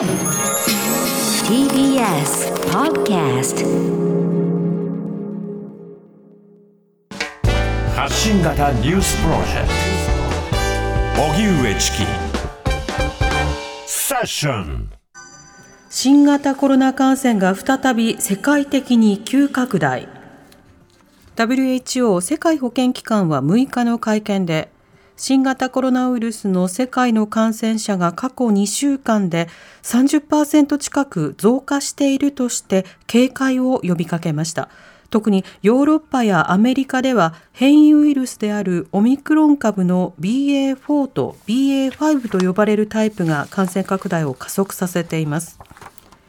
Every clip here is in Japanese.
TBS Podcast 発信型ニュースプロジェクト。荻上チキ。セッション。新型コロナ感染が再び世界的に急拡大。WHO 世界保健機関は6日の会見で新型コロナウイルスの世界の感染者が過去2週間で30%近く増加しているとして警戒を呼びかけました。特にヨーロッパやアメリカでは変異ウイルスであるオミクロン株の BA.4 と BA.5 と呼ばれるタイプが感染拡大を加速させています。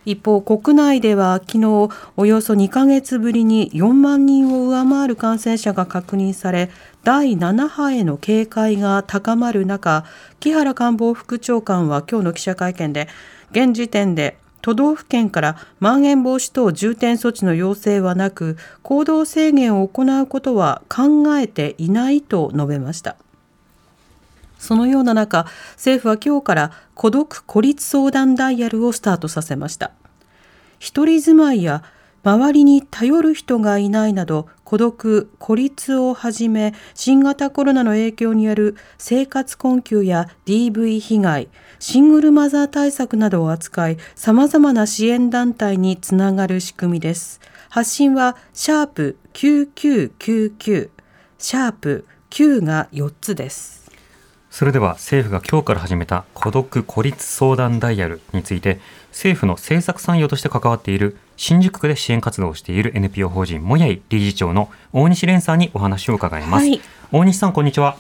一方、国内では昨日およそ2ヶ月ぶりに4万人を上回る感染者が確認され、第7波への警戒が高まる中、木原官房副長官は今日の記者会見で、現時点で都道府県からまん延防止等重点措置の要請はなく、行動制限を行うことは考えていないと述べました。そのような中、政府は今日から孤独孤立相談ダイヤルをスタートさせました。一人住まいや周りに頼る人がいないなど孤独・孤立をはじめ新型コロナの影響による生活困窮や DV 被害シングルマザー対策などを扱いさまざまな支援団体につながる仕組みです発信はシャープ9999シャープ9が4つですそれでは政府が今日から始めた孤独・孤立相談ダイヤルについて政府の政策参与として関わっている新宿区で支援活動をしている NPO 法人もやい理事長の大西蓮さんにお話を伺います、はい、大西さんこんにちは。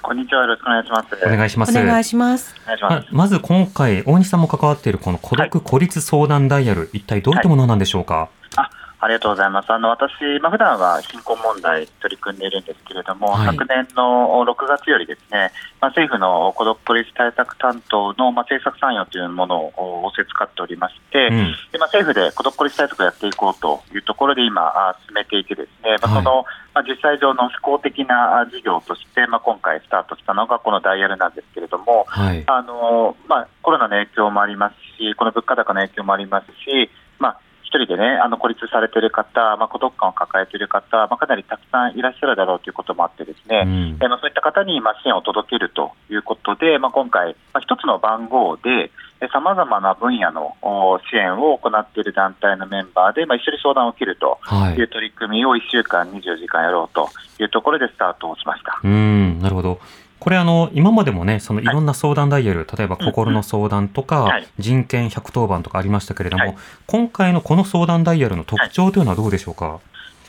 こんにちは。よろしくお願いします。お願いします。お願いします。ままず今回大西さんも関わっているこの孤独・孤立相談ダイヤル、はい、一体どういったものなんでしょうか、はいありがとうございます。あの私、まあ、普段は貧困問題取り組んでいるんですけれども、はい、昨年の6月よりですね、まあ、政府の孤独ポリス対策担当の、まあ、政策参与というものを仰せつかっておりまして、うん、でまあ、政府で孤独ポリス対策をやっていこうというところで今、進めていてですね、まあ、その、まあ、実際上の不公的な事業として、まあ、今回スタートしたのがこのダイヤルなんですけれども、はい、あのまあ、コロナの影響もありますし、この物価高の影響もありますし、人でね、あの孤立されている方、まあ、孤独感を抱えている方、まあ、かなりたくさんいらっしゃるだろうということもあって、ですね、うん、えまあ、そういった方にまあ支援を届けるということで、まあ、今回、まあ、一つの番号で、さまざまな分野の支援を行っている団体のメンバーで、まあ、一緒に相談を受けるとい。う取り組みを1週間24時間やろうというところでスタートをしました。うんなるほどこれあの、今までもね、そのいろんな相談ダイヤル、はい、例えば心の相談とか、はい、人権110番とかありましたけれども、はい、今回のこの相談ダイヤルの特徴というのはどうでしょうか？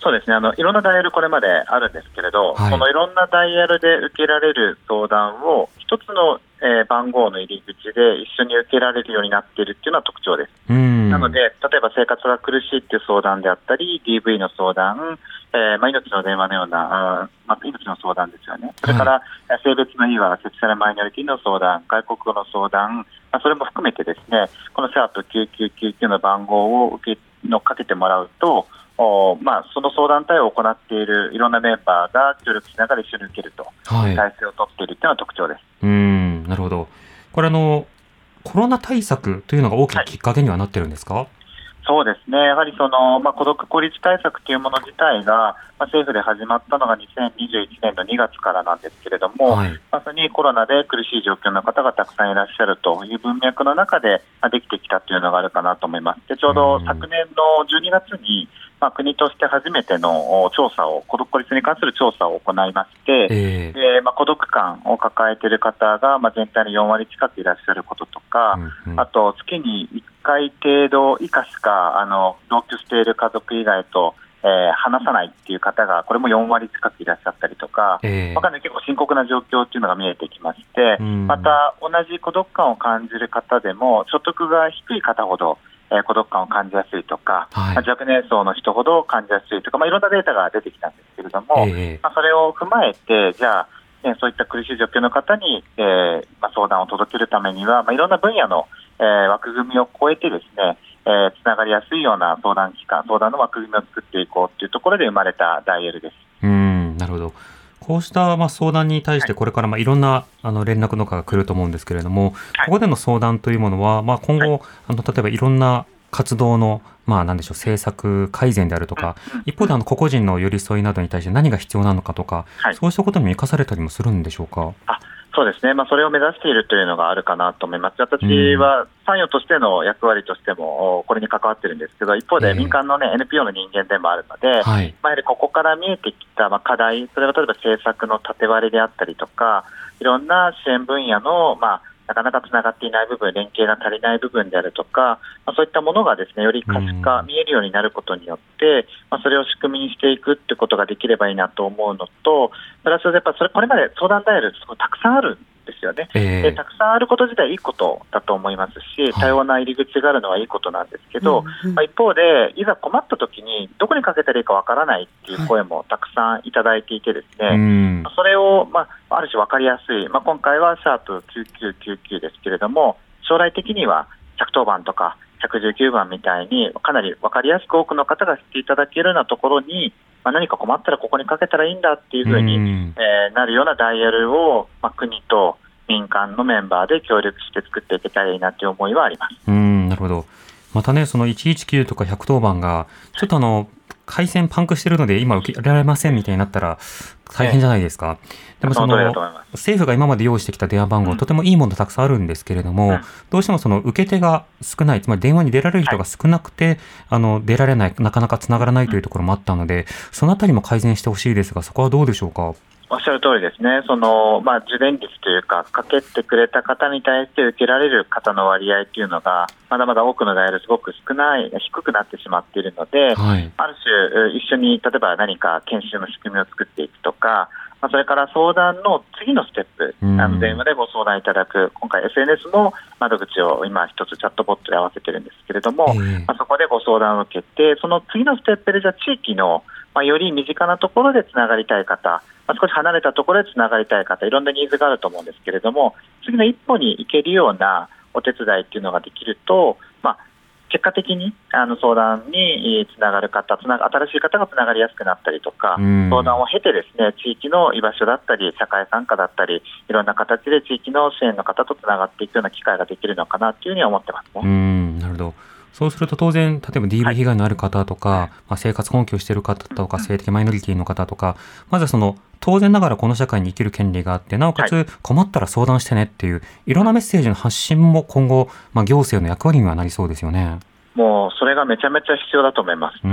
そうですね。あのいろんなダイヤル、これまであるんですけれど、はい、このいろんなダイヤルで受けられる相談を、一つの、えー、番号の入り口で一緒に受けられるようになっているっていうのは特徴です。なので、例えば生活が苦しいっていう相談であったり、DV の相談、えーまあ、命の電話のような、あまあ、命の相談ですよね、それから、はい、性別のいいはセクシャルマイノリティの相談、外国語の相談、まあ、それも含めてですねこのシャープ9999の番号を受けのかけてもらうと、おまあ、その相談対応を行っているいろんなメンバーが協力しながら一緒に受けると、はい、体制を取っているというのは特徴です。うんなるほど。これあのコロナ対策というのが大きなきっかけにはなってるんですか、はいそうですね、やはりその、まあ、孤独孤立対策というもの自体が、まあ、政府で始まったのが2021年の2月からなんですけれども、はい、まさにコロナで苦しい状況の方がたくさんいらっしゃるという文脈の中で、まあ、できてきたというのがあるかなと思います。でちょうど昨年の12月に、まあ、国として初めての調査を、孤独孤立に関する調査を行いまして、えー、でまあ、孤独感を抱えている方が、まあ、全体の4割近くいらっしゃることとか、うんうん、あと月に1回程度以下しかあの同居している家族以外と、えー、話さないっていう方が、これも4割近くいらっしゃったりとか、えー、かなり結構深刻な状況っていうのが見えてきまして、うん、また同じ孤独感を感じる方でも、所得が低い方ほど、えー、孤独感を感じやすいとか、はい、まあ、若年層の人ほど感じやすいとか、まあ、いろんなデータが出てきたんですけれども、えー、まあ、それを踏まえて、じゃあ、ね、そういった苦しい状況の方に、えーまあ、相談を届けるためには、まあ、いろんな分野のえー、枠組みを超えてですね、えー、つながりやすいような相談機関、相談の枠組みを作っていこうというところで生まれたダイエルです。うんなるほど。ここうしたまあ相談に対して、これからまあいろんなあの連絡とかが来ると思うんですけれども、ここでの相談というものは、まあ、今後、あの例えばいろんな活動の、まあ、なんでしょう、政策改善であるとか、一方であの個々人の寄り添いなどに対して何が必要なのかとか、そうしたことにも生かされたりもするんでしょうか？そうですね、まあ、それを目指しているというのがあるかなと思います。私は参与としての役割としてもこれに関わってるんですけど、一方で民間の、ね、NPO の人間でもあるので、はい、まあ、やはりここから見えてきたまあ課題、それは例えば政策の縦割りであったりとか、いろんな支援分野の、まあ、なかなかつながっていない部分、連携が足りない部分であるとか、まあ、そういったものがですねより可視化、見えるようになることによって、まあ、それを仕組みにしていくってことができればいいなと思うのと、プラスやっぱそれ、これまで相談ダイヤル、たくさんあるですよね、えー、でたくさんあること自体いいことだと思いますし、多様な入り口があるのはいいことなんですけど、はい、まあ、一方で、いざ困った時にどこにかけたらいいかわからないっていう声もたくさんいただいていて、ですね、はい、それを、まあ、ある種分かりやすい、まあ、今回はシャープ9999ですけれども、将来的には110番とか119番みたいに、かなり分かりやすく多くの方が知っていただけるようなところに、まあ、何か困ったらここにかけたらいいんだっていうふうに、えー、なるようなダイヤルを、まあ、国と民間のメンバーで協力して作っていけたらいいなという思いはあります。うんなるほどまたね、その119とか110番が、ちょっとあの、回線パンクしてるので今受けられませんみたいになったら大変じゃないですか。でもその政府が今まで用意してきた電話番号、とてもいいものたくさんあるんですけれども、どうしてもその受け手が少ない、つまり電話に出られる人が少なくて、あの出られない、なかなかつながらないというところもあったので、そのあたりも改善してほしいですが、そこはどうでしょうか？おっしゃる通りですね、そのまあ、受電率というか、かけてくれた方に対して受けられる方の割合というのが、まだまだ多くのダイヤル、すごく少ない、低くなってしまっているので、はい、ある種、一緒に例えば何か研修の仕組みを作っていくとか、まあ、それから相談の次のステップ、あの電話でご相談いただく、今回、SNS も窓口を今、一つチャットボットで合わせてるんですけれども、まあ、そこでご相談を受けて、その次のステップで、じゃあ、地域の、まあ、より身近なところでつながりたい方、まあ、少し離れたところでつながりたい方、いろんなニーズがあると思うんですけれども、次の一歩に行けるようなお手伝いっていうのができると、まあ、結果的にあの相談につながる方つな、新しい方がつながりやすくなったりとか、相談を経て、ですね地域の居場所だったり、社会参加だったり、いろんな形で地域の支援の方とつながっていくような機会ができるのかなというふうに思ってますね。うんなるほどそうすると当然、例えば DV 被害のある方とか、はい、まあ、生活困窮している方とか、性的マイノリティの方とか、まずその、当然ながらこの社会に生きる権利があって、なおかつ困ったら相談してねっていう、いろんなメッセージの発信も今後、まあ、行政の役割にはなりそうですよね。もうそれがめちゃめちゃ必要だと思います。で、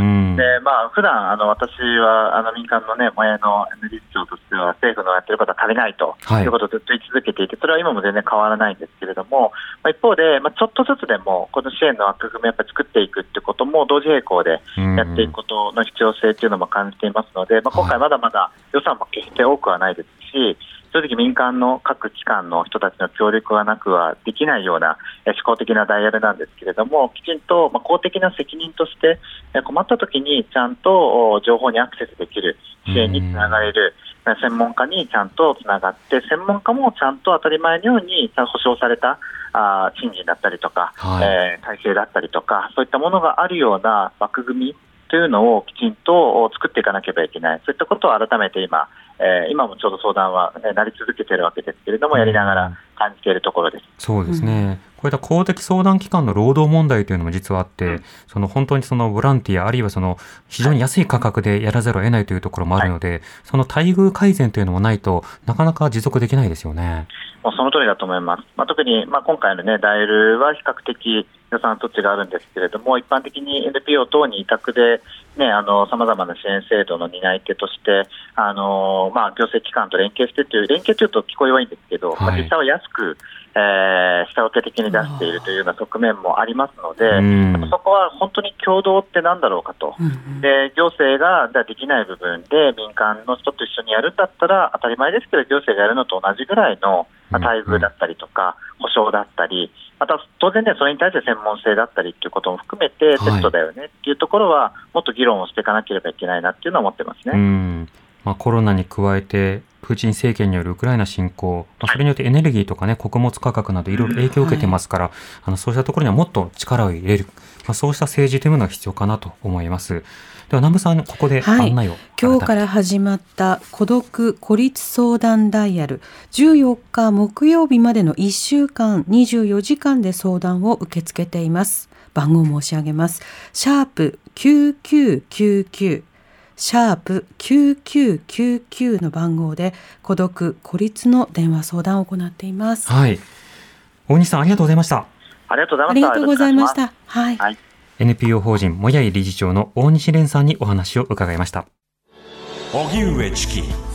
まあ普段あの私はあの民間のね、萌えの理事長としては政府のやってることは足りないと、はい、いうことをずっと言い続けていて、それは今も全然変わらないんですけれども、まあ、一方で、まあ、ちょっとずつでもこの支援の枠組みをやっぱり作っていくってことも同時並行でやっていくことの必要性っていうのも感じていますので、まあ、今回まだまだ予算も決して多くはないですし、正直民間の各機関の人たちの協力がなくはできないような思考的なダイヤルなんですけれども、きちんと公的な責任として困った時にちゃんと情報にアクセスできる、支援につながれる、専門家にちゃんとつながって、専門家もちゃんと当たり前のように保障されたあ賃金だったりとか、はい、えー、体制だったりとか、そういったものがあるような枠組みというのをきちんと作っていかなければいけない、そういったことを改めて今、えー、今もちょうど相談は、ね、なり続けているわけですけれども、やりながら感じているところです。そうですね。こういった公的相談機関の労働問題というのも実はあって、うん、その本当にそのボランティア、あるいはその非常に安い価格でやらざるを得ないというところもあるので、はい、その待遇改善というのもないとなかなか持続できないですよね。もうその通りだと思います。まあ、特に、まあ、今回のね、ダイルは比較的予算措置があるんですけれども、一般的に NPO 等に委託で、ね、あの、様々な支援制度の担い手として、あの、まあ、行政機関と連携してという、連携というと聞こえはいいんですけど、はい、まあ、実際は安く、えー、下請け的に出しているというような側面もありますので、そこは本当に共同ってなんだろうかと、で行政ができない部分で民間の人と一緒にやるんだったら、当たり前ですけど、行政がやるのと同じぐらいの待遇だったりとか、保証だったり、また当然ね、それに対して専門性だったりっていうことも含めて、セットだよねっていうところは、もっと議論をしていかなければいけないなっていうのは思ってますね。まあ、コロナに加えて、プーチン政権によるウクライナ侵攻、まあ、それによってエネルギーとかね、穀物価格などいろいろ影響を受けてますから、はい、あのそうしたところにはもっと力を入れる、まあ、そうした政治というものが必要かなと思います。では南部さんここで案内を、はい、今日から始まった孤独孤立相談ダイヤル。14日木曜日までの1週間24時間で相談を受け付けています。番号申し上げます。シャープ9999シャープ9999の番号で孤独孤立の電話相談を行っています。はい。大西さんありがとうございました。ありがとうございました。ありがとうございました。はい、はい。NPO 法人もやい理事長の大西蓮さんにお話を伺いました。荻上チキ